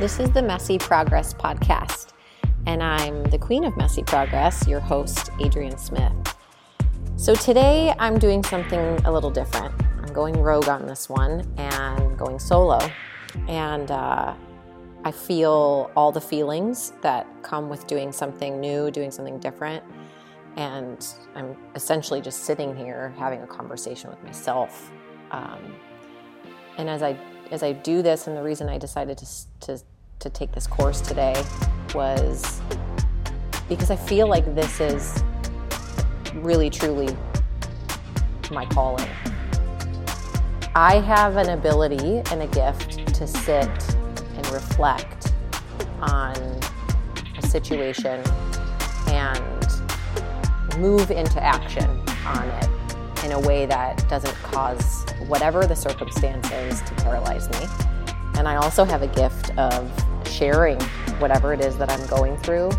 This is the Messy Progress Podcast, and I'm the Queen of Messy Progress, your host, Adrienne Smith. So today I'm doing something a little different. I'm going rogue on this one and going solo. And uh, I feel all the feelings that come with doing something new, doing something different. And I'm essentially just sitting here having a conversation with myself. Um, and as I as I do this, and the reason I decided to, to, to take this course today was because I feel like this is really, truly my calling. I have an ability and a gift to sit and reflect on a situation and move into action on it in a way that doesn't cause whatever the circumstances to paralyze me. And I also have a gift of sharing whatever it is that I'm going through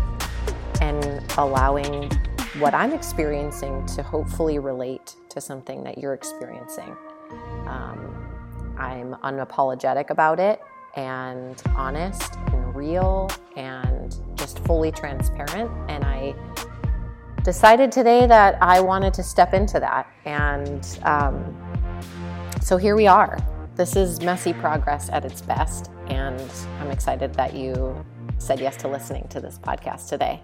and allowing what I'm experiencing to hopefully relate to something that you're experiencing. Um, I'm unapologetic about it and honest and real and just fully transparent. And I decided today that I wanted to step into that. And um, so here we are. This is messy progress at its best. And I'm excited that you said yes to listening to this podcast today.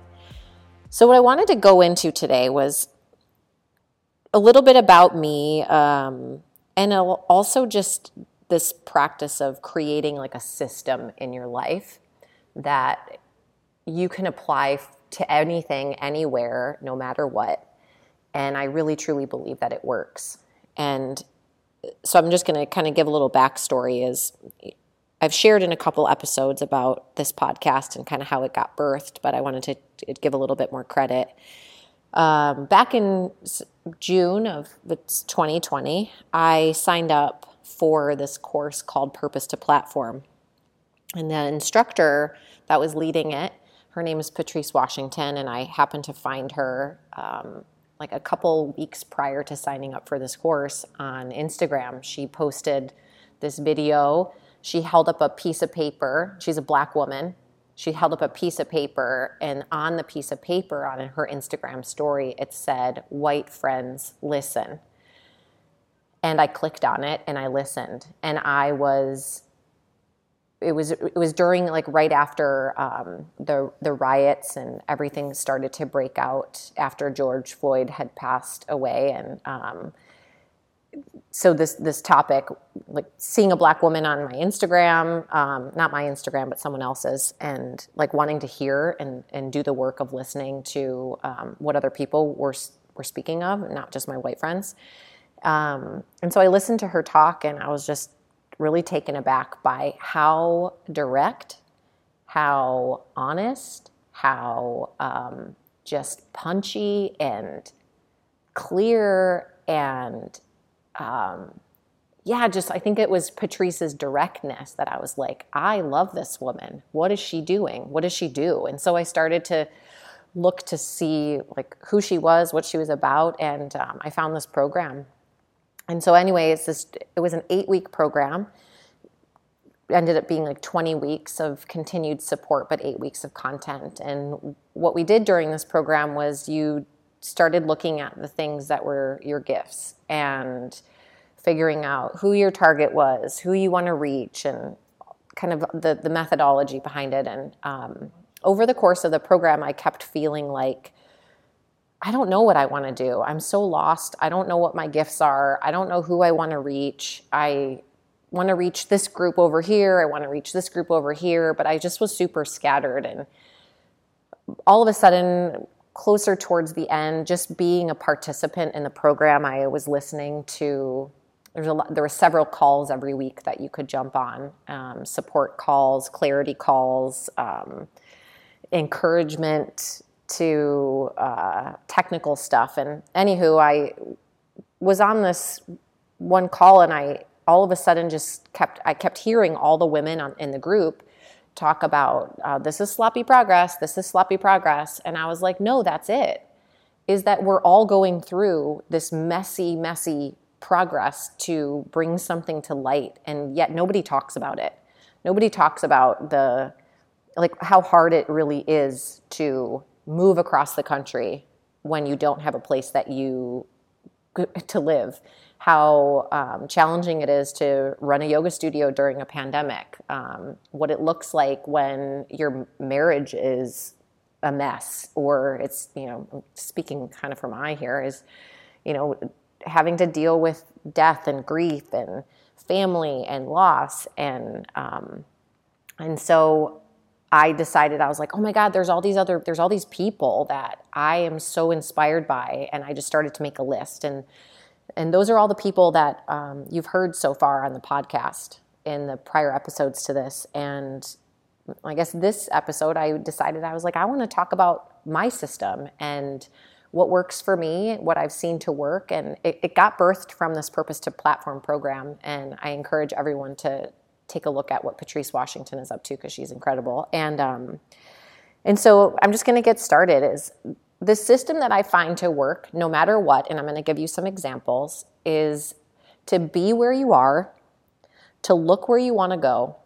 So, what I wanted to go into today was a little bit about me um, and also just this practice of creating like a system in your life that you can apply to anything, anywhere, no matter what. And I really truly believe that it works. And so I'm just going to kind of give a little backstory. Is I've shared in a couple episodes about this podcast and kind of how it got birthed, but I wanted to give a little bit more credit. Um, back in June of 2020, I signed up for this course called Purpose to Platform. And the instructor that was leading it her name is Patrice Washington, and I happened to find her um, like a couple weeks prior to signing up for this course on Instagram. She posted this video. She held up a piece of paper. She's a black woman. She held up a piece of paper, and on the piece of paper on her Instagram story, it said, White friends, listen. And I clicked on it and I listened. And I was it was it was during like right after um, the the riots and everything started to break out after George Floyd had passed away. And um, so this this topic like seeing a black woman on my Instagram um, not my Instagram but someone else's and like wanting to hear and and do the work of listening to um, what other people were were speaking of not just my white friends. Um, and so I listened to her talk and I was just really taken aback by how direct, how honest, how um, just punchy and clear and um, yeah, just I think it was Patrice's directness that I was like, I love this woman. What is she doing? What does she do? And so I started to look to see like who she was, what she was about, and um, I found this program and so, anyway, it's this, it was an eight week program. ended up being like 20 weeks of continued support, but eight weeks of content. And what we did during this program was you started looking at the things that were your gifts and figuring out who your target was, who you want to reach, and kind of the, the methodology behind it. And um, over the course of the program, I kept feeling like I don't know what I want to do. I'm so lost. I don't know what my gifts are. I don't know who I want to reach. I want to reach this group over here. I want to reach this group over here, but I just was super scattered and all of a sudden closer towards the end just being a participant in the program I was listening to there's a lot, there were several calls every week that you could jump on um, support calls clarity calls um, encouragement to uh, technical stuff. And anywho, I was on this one call, and I all of a sudden just kept I kept hearing all the women on, in the group talk about uh, this is sloppy progress, this is sloppy progress, and I was like, no, that's it. Is that we're all going through this messy, messy progress to bring something to light, and yet nobody talks about it. nobody talks about the like how hard it really is to move across the country when you don't have a place that you to live. How um, challenging it is to run a yoga studio during a pandemic. Um, what it looks like when your marriage is a mess or it's you know speaking kind of from i here is you know having to deal with death and grief and family and loss and um, and so I decided I was like, oh my God, there's all these other there's all these people that I am so inspired by, and I just started to make a list and and those are all the people that um, you've heard so far on the podcast in the prior episodes to this and I guess this episode I decided I was like I want to talk about my system and what works for me, what I've seen to work. And it, it, got birthed from this Purpose to Platform program. And I encourage everyone to take a look at what Patrice Washington is up to because she's incredible. And, um, and so I'm just going to get started. Is the system that I find to work no matter what, and I'm going to give you some examples, is to be where you are, to look where you want to go,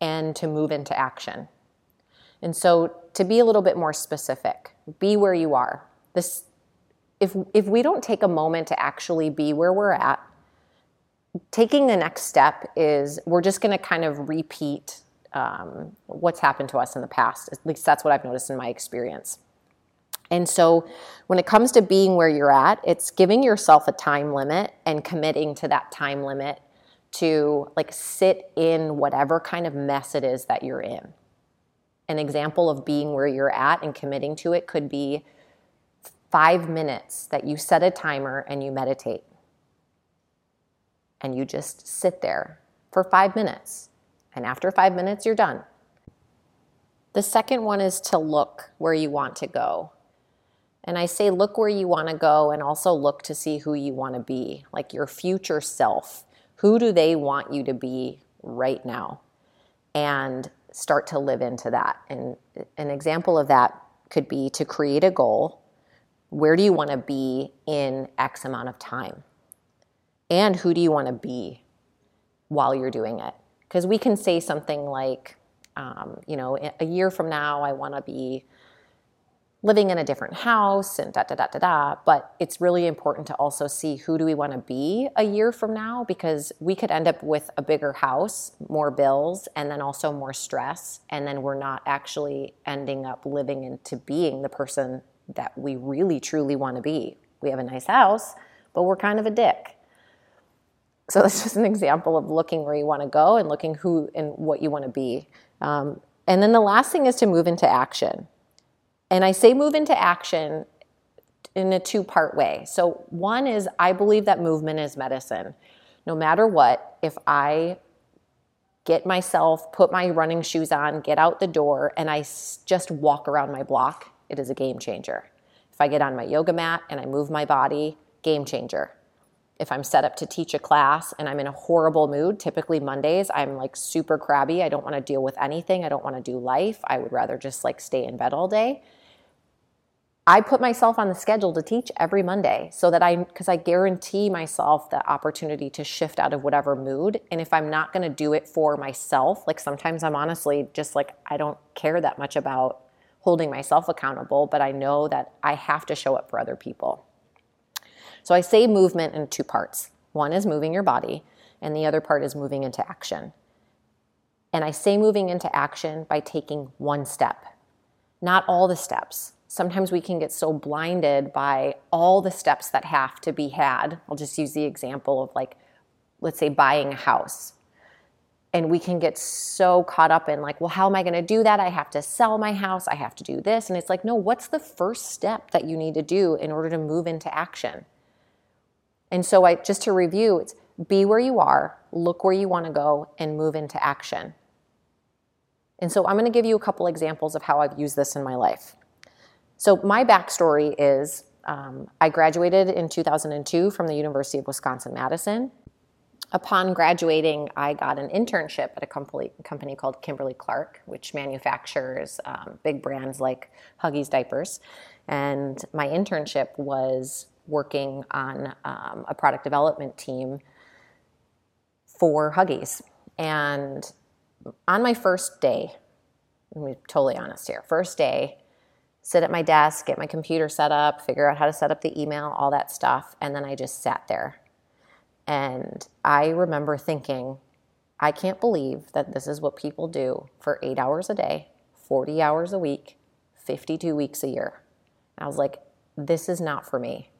and to move into action. And so to be a little bit more specific, be where you are this if if we don't take a moment to actually be where we're at taking the next step is we're just going to kind of repeat um, what's happened to us in the past. At least that's what i've noticed in my experience. And so when it comes to being where you're at it's giving yourself a time limit and committing to that time limit to like sit in whatever kind of mess it is that you're in. An example of being where you're at and committing to it could be five minutes that you set a timer and you meditate. And you just sit there for five minutes. And after five minutes, you're done. The second one is to look where you want to go. And I say look where you want to go and also look to see who you want to be, like your future self. Who do they want you to be right now? And start to live into that. And an example of that could be to create a goal where do you want to be in X amount of time? And who do you want to be while you're doing it? Because we can say something like, um, you know, a year from now, I want to be living in a different house and da da da da da. But it's really important to also see who do we want to be a year from now because we could end up with a bigger house, more bills, and then also more stress. And then we're not actually ending up living into being the person that we really truly want to be. We have a nice house, but we're kind of a dick. So that's just an example of looking where you want to go and looking who and what you want to be. Um, and then the last thing is to move into action. And I say move into action in a two part way. So, one is I believe that movement is medicine. No matter what, if I get myself, put my running shoes on, get out the door, and I just walk around my block, it is a game changer. If I get on my yoga mat and I move my body, game changer. If I'm set up to teach a class and I'm in a horrible mood, typically Mondays, I'm like super crabby. I don't want to deal with anything. I don't want to do life. I would rather just like stay in bed all day. I put myself on the schedule to teach every Monday so that I, because I guarantee myself the opportunity to shift out of whatever mood. And if I'm not going to do it for myself, like sometimes I'm honestly just like, I don't care that much about holding myself accountable, but I know that I have to show up for other people. So I say movement in two parts. One is moving your body, and the other part is moving into action. And I say moving into action by taking one step, not all the steps. Sometimes we can get so blinded by all the steps that have to be had. I'll just use the example of like, let's say buying a house and we can get so caught up in like well how am i to do that i have to sell my house i have to do this and it's like no what's the first step that you need to do in order to move into action and so i just to review it's be where you are look where you want to go and move into action. And so i'm going to give you a couple examples of how i've used this in my life. So my backstory is um, i graduated in 2002 from the university of wisconsin-madison. Upon graduating, I got an internship at a company, company called Kimberly Clark, which manufactures um, big brands like Huggies diapers. And my internship was working on um, a product development team for Huggies. And on my first day, I'm be totally honest here. First day, sit at my desk, get my computer set up, figure out how to set up the email, all that stuff. And then I just sat there. And I remember thinking, I can't believe that this is what people do for eight hours a day, 40 hours a week, 52 weeks a year. I was like, this is not for me.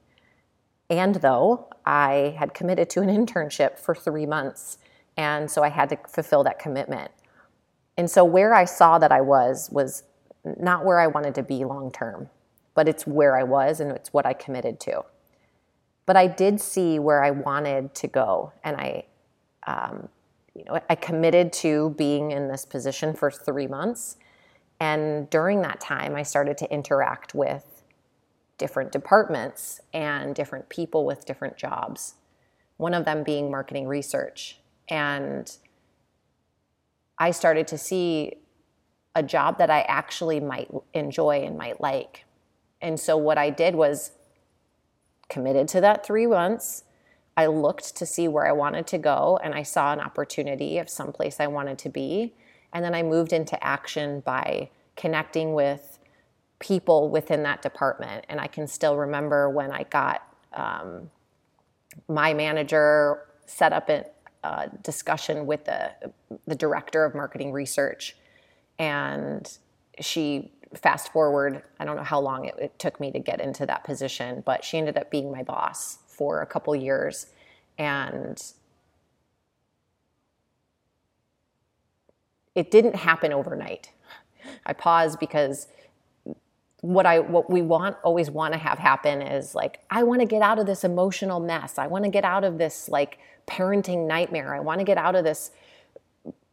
And though I had committed to an internship for three months, and so I had to fulfill that commitment. And so where I saw that I was was not where I wanted to be long term, but it's where I was and it's what I committed to. But I did see where I wanted to go, and I, um, you know, I committed to being in this position for three months. And during that time, I started to interact with different departments and different people with different jobs. One of them being marketing research. And I started to see a job that I actually might enjoy and might like. And so what I did was committed to that three months. I looked to see where I wanted to go and I saw an opportunity of someplace I wanted to be. And then I moved into action by connecting with people within that department. And I can still remember when I got um, my manager set up a, a discussion with the, the director of marketing research. And she, fast forward, I don't know how long it, it took me to get into that position, but she ended up being my boss for a couple years. And it didn't happen overnight. I pause because what I what we want always want to have happen is like I want to get out of this emotional mess. I want to get out of this like parenting nightmare. I want to get out of this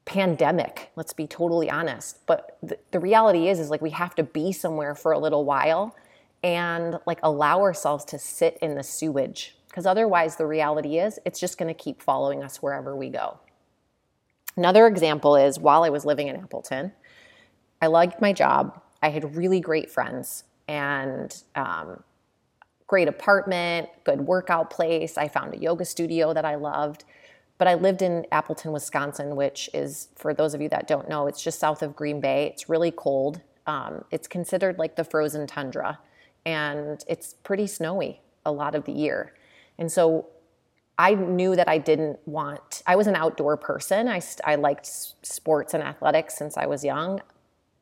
pandemic. Let's be totally honest. But th- the reality is is like we have to be somewhere for a little while and like allow ourselves to sit in the sewage because otherwise the reality is it's just going to keep following us wherever we go. Another example is while I was living in Appleton, I liked my job. I had really great friends and um, great apartment, good workout place. I found a yoga studio that I loved. But I lived in Appleton, Wisconsin, which is, for those of you that don't know, it's just south of Green Bay. It's really cold. Um, it's considered like the frozen tundra, and it's pretty snowy a lot of the year. And so I knew that I didn't want, I was an outdoor person. I, I liked sports and athletics since I was young.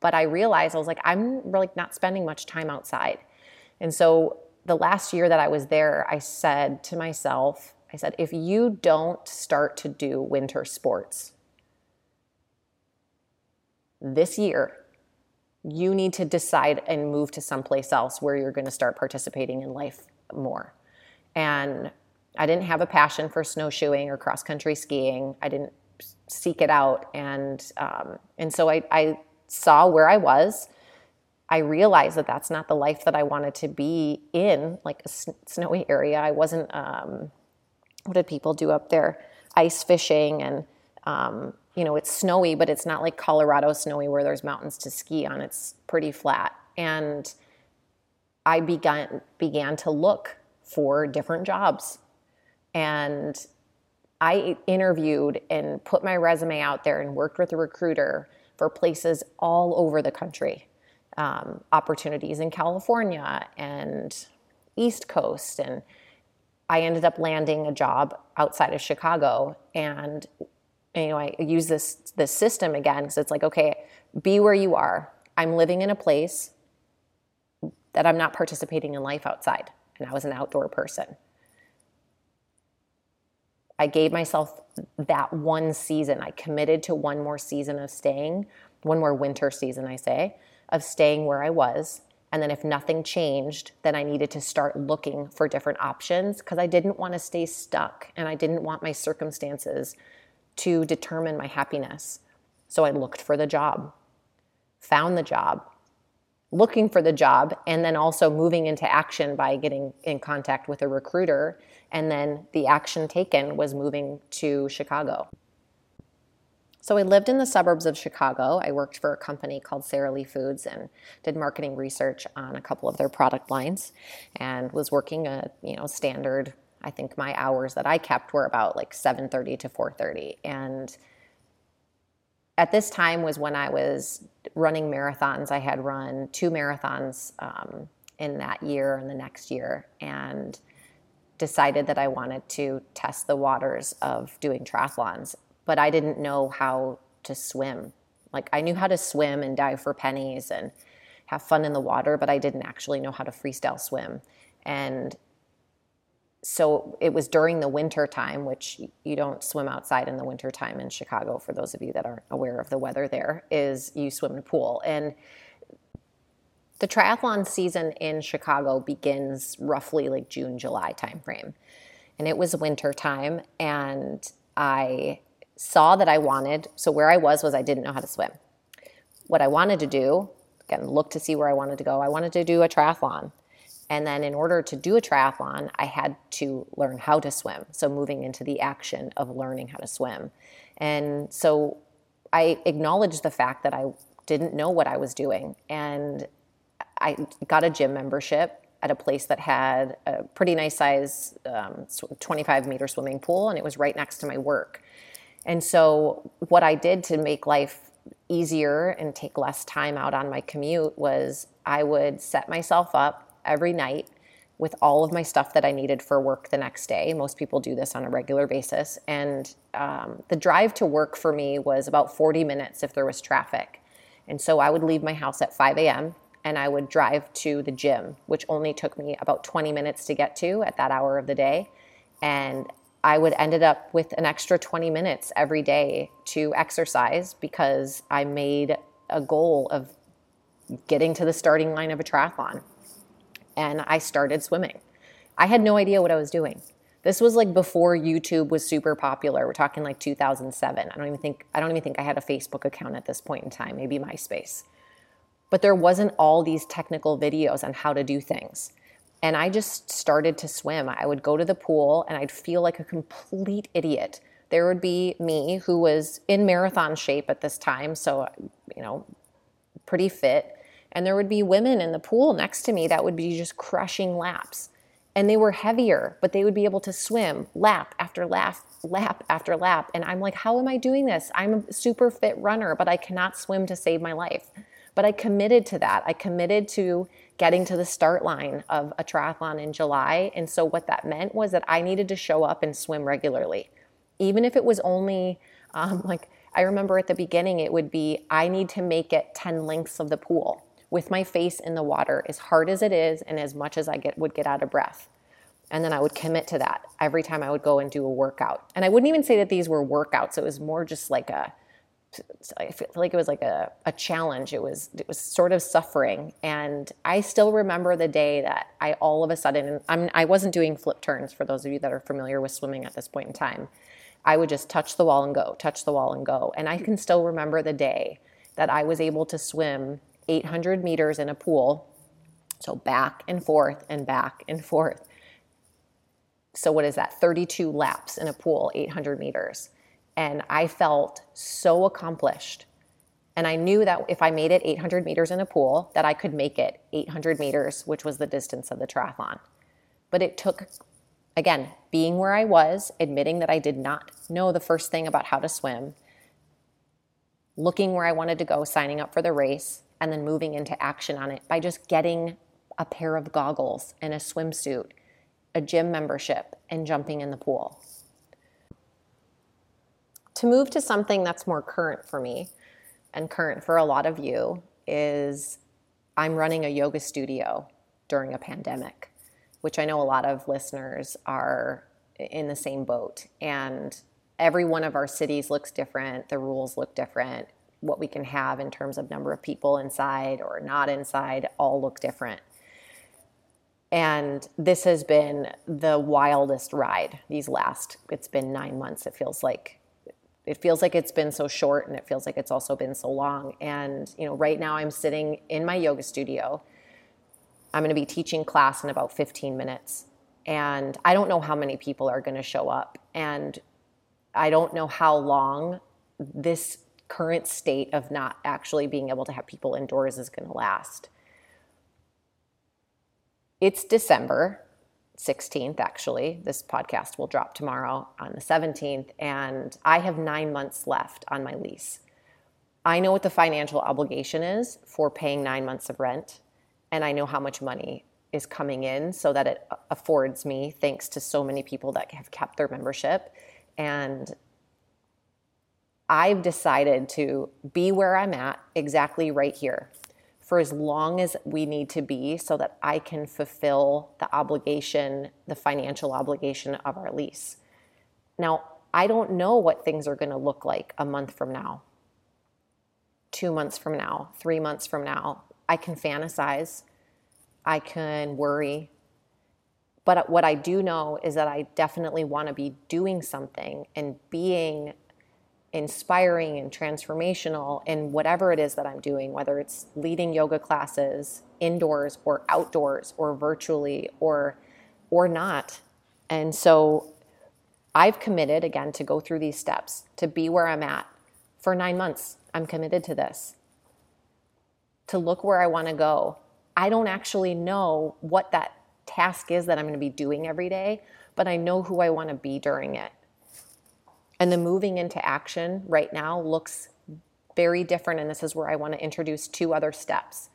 But I realized I was like, I'm really not spending much time outside. And so the last year that I was there, I said to myself, I said, if you don't start to do winter sports this year, you need to decide and move to someplace else where you're going to start participating in life more. And I didn't have a passion for snowshoeing or cross country skiing. I didn't seek it out, and um, and so I, I saw where I was. I realized that that's not the life that I wanted to be in, like a snowy area. I wasn't, um, what did people do up there? Ice fishing and, um, you know, it's snowy, but it's not like Colorado snowy where there's mountains to ski on. It's pretty flat. And I began, began to look for different jobs. And I interviewed and put my resume out there and worked with a recruiter for places all over the country. Um, opportunities in California and East Coast. And I ended up landing a job outside of Chicago. And, you know, I use this, this system again because it's like, okay, be where you are. I'm living in a place that I'm not participating in life outside. And I was an outdoor person. I gave myself that one season. I committed to one more season of staying, one more winter season, I say, of staying where I was. And then if nothing changed, then I needed to start looking for different options because I didn't want to stay stuck and I didn't want my circumstances to determine my happiness. So I looked for the job, found the job, looking for the job, and then also moving into action by getting in contact with a recruiter and then the action taken was moving to Chicago. So I lived in the suburbs of Chicago. I worked for a company called Sara Lee Foods and did marketing research on a couple of their product lines and was working a, you know, standard I think my hours that I kept were about like 7:30 to 4:30 and at this time was when I was running marathons. I had run two marathons um, in that year and the next year, and decided that I wanted to test the waters of doing triathlons. But I didn't know how to swim. Like I knew how to swim and dive for pennies and have fun in the water, but I didn't actually know how to freestyle swim. And so it was during the winter time, which you don't swim outside in the winter time in Chicago. For those of you that aren't aware of the weather, there is you swim in a pool. And the triathlon season in Chicago begins roughly like June, July timeframe. And it was winter time, and I saw that I wanted, so where I was was I didn't know how to swim. What I wanted to do, again, look to see where I wanted to go. I wanted to do a triathlon. And then in order to do a triathlon, I had to learn how to swim. So moving into the action of learning how to swim. And so I acknowledged the fact that I didn't know what I was doing. And I got a gym membership at a place that had a pretty nice size um, 25 meter swimming pool, and it was right next to my work. And so, what I did to make life easier and take less time out on my commute was I would set myself up every night with all of my stuff that I needed for work the next day. Most people do this on a regular basis. And um, the drive to work for me was about 40 minutes if there was traffic. And so I would leave my house at 5 a.m and I would drive to the gym, which only took me about 20 minutes to get to at that hour of the day. And I would ended up with an extra 20 minutes every day to exercise because I made a goal of getting to the starting line of a triathlon. And I started swimming. I had no idea what I was doing. This was like before YouTube was super popular. We're talking like 2007. I don't even think I don't even think I had a Facebook account at this point in time, maybe MySpace but there wasn't all these technical videos on how to do things. And I just started to swim. I would go to the pool and I'd feel like a complete idiot. There would be me who was in marathon shape at this time, so, you know, pretty fit. And there would be women in the pool next to me that would be just crushing laps. And they were heavier, but they would be able to swim lap after lap, lap after lap. And I'm like, how am I doing this? I'm a super fit runner, but I cannot swim to save my life. But I committed to that. I committed to getting to the start line of a triathlon in July. And so what that meant was that I needed to show up and swim regularly. Even if it was only um, like, I remember at the beginning, it would be I need to make it 10 lengths of the pool with my face in the water, as hard as it is and as much as I get, would get out of breath. And then I would commit to that every time I would go and do a workout. And I wouldn't even say that these were workouts, it was more just like a, I feel like it was like a, a challenge. It was it was sort of suffering, and I still remember the day that I all of a sudden I'm I wasn't doing flip turns for those of you that are familiar with swimming at this point in time. I would just touch the wall and go, touch the wall and go, and I can still remember the day that I was able to swim 800 meters in a pool, so back and forth and back and forth. So what is that? 32 laps in a pool, 800 meters and I felt so accomplished. And I knew that if I made it 800 meters in a pool, that I could make it 800 meters, which was the distance of the triathlon. But it took, again, being where I was, admitting that I did not know the first thing about how to swim, looking where I wanted to go, signing up for the race, and then moving into action on it by just getting a pair of goggles and a swimsuit, a gym membership, and jumping in the pool. To move to something that's more current for me and current for a lot of you is I'm running a yoga studio during a pandemic, which I know a lot of listeners are in the same boat. And every one of our cities looks different, the rules look different, what we can have in terms of number of people inside or not inside all look different. And this has been the wildest ride these last, it's been nine months, it feels like it feels like it's been so short and it feels like it's also been so long. And you know right now i'm sitting in my yoga studio. I'm going to be teaching class in about 15 minutes. And i don't know how many people are going to show up. And i don't know how long this current state of not actually being able to have people indoors is going to last it's december 16th, actually. This podcast will drop tomorrow on the 17th. And I have nine months left on my lease. I know what the financial obligation is for paying nine months of rent, and I know how much money is coming in so that it affords me, thanks to so many people that have kept their membership. And I've decided to be where I'm at exactly right here for as long as we need to be so that I can fulfill the obligation, the financial obligation of our lease. Now, I don't know what things are going to look like a month from now, two months from now, three months from now. I can fantasize, I can worry. But what I do know is that I definitely want to be doing something and being inspiring and transformational in whatever it is that I'm doing, whether it's leading yoga classes indoors or outdoors or virtually or or not. And so I've committed again to go through these steps, to be where I'm at for 9 months. I'm committed to this. To look where I want to go. I don't actually know what that task is that I'm going to be doing every day, but I know who I want to be during it. And the moving into action right now looks very different. And this is where I want to introduce two other steps.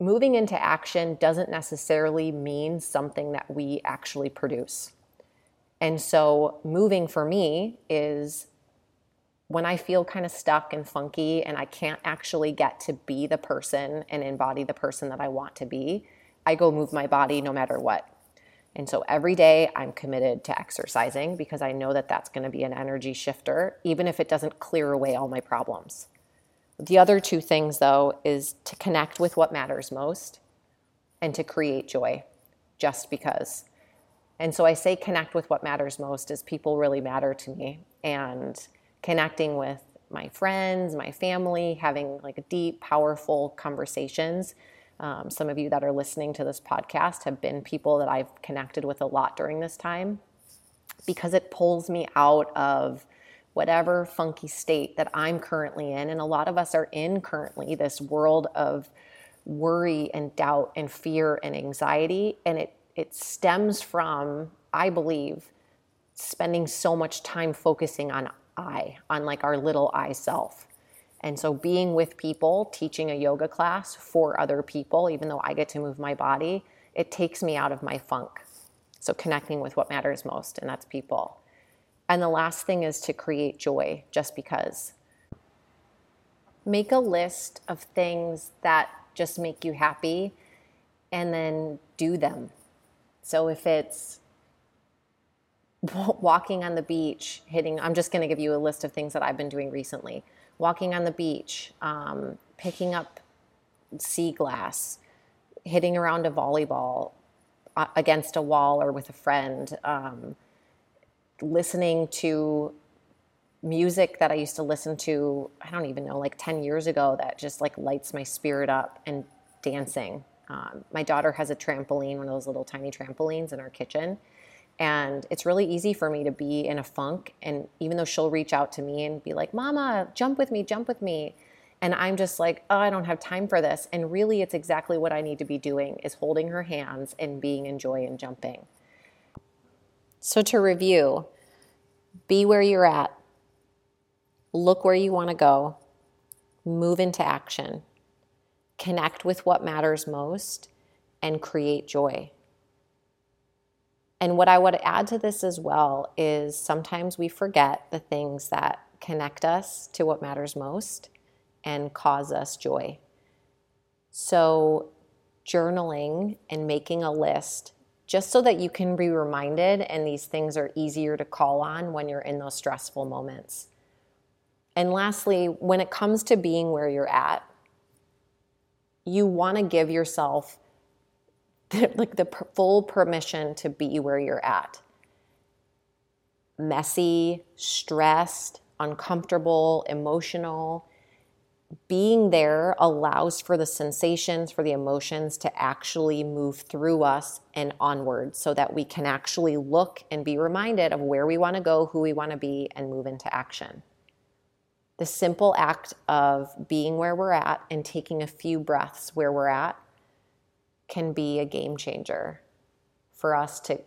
Moving into action doesn't necessarily mean something that we actually produce. And so, moving for me is when I feel kind of stuck and funky and I can't actually get to be the person and embody the person that I want to be, I go move my body no matter what. And so every day I'm committed to exercising because I know that that's going to be an energy shifter, even if it doesn't clear away all my problems. The other two things, though, is to connect with what matters most and to create joy just because. And so I say connect with what matters most as people really matter to me and connecting with my friends, my family, having like deep, powerful conversations um, some of you that are listening to this podcast have been people that I've connected with a lot during this time because it pulls me out of whatever funky state that I'm currently in. And a lot of us are in currently this world of worry and doubt and fear and anxiety. And it, it stems from, I believe, spending so much time focusing on I, on like our little I self. And so being with people, teaching a yoga class for other people, even though I get to move my body, it takes me out of my funk. So connecting with what matters most, and that's people. And the last thing is to create joy just because. Make a list of things that just make you happy and then do them. So if it's walking on the beach, hitting, I'm just going to give you a list of things that I've been doing recently walking on the beach, um, picking up sea glass, hitting around a volleyball uh, against a wall or with a friend, um, listening to music that I used to listen to, I don't even know, like 10 years ago that just like lights my spirit up and dancing. Um, my daughter has a trampoline, one of those little tiny trampolines in our kitchen. And it's really easy for me to be in a funk. And even though she'll reach out to me and be like, Mama, jump with me, jump with me. And I'm just like, oh, I don't have time for this. And really, it's exactly what I need to be doing is holding her hands and being in joy and jumping. So, to review, be where you're at, look where you want to go, move into action, connect with what matters most, and create joy. And what I would add to this as well is sometimes we forget the things that connect us to what matters most and cause us joy. So, journaling and making a list just so that you can be reminded and these things are easier to call on when you're in those stressful moments. And lastly, when it comes to being where you're at, you want to give yourself like the full permission to be where you're at. Messy, stressed, uncomfortable, emotional. Being there allows for the sensations, for the emotions to actually move through us and onward so that we can actually look and be reminded of where we want to go, who we want to be, and move into action. The simple act of being where we're at and taking a few breaths where we're at can be a game changer for us to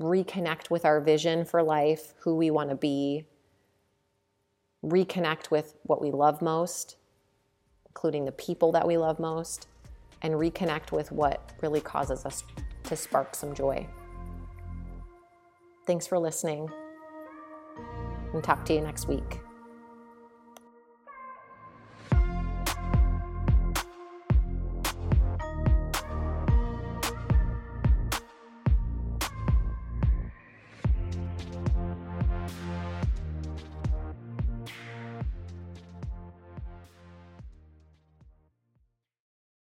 reconnect with our vision for life, who we want to be, reconnect with what we love most, including the people that we love most, and reconnect with what really causes us to spark some joy. Thanks for listening and talk to you next week.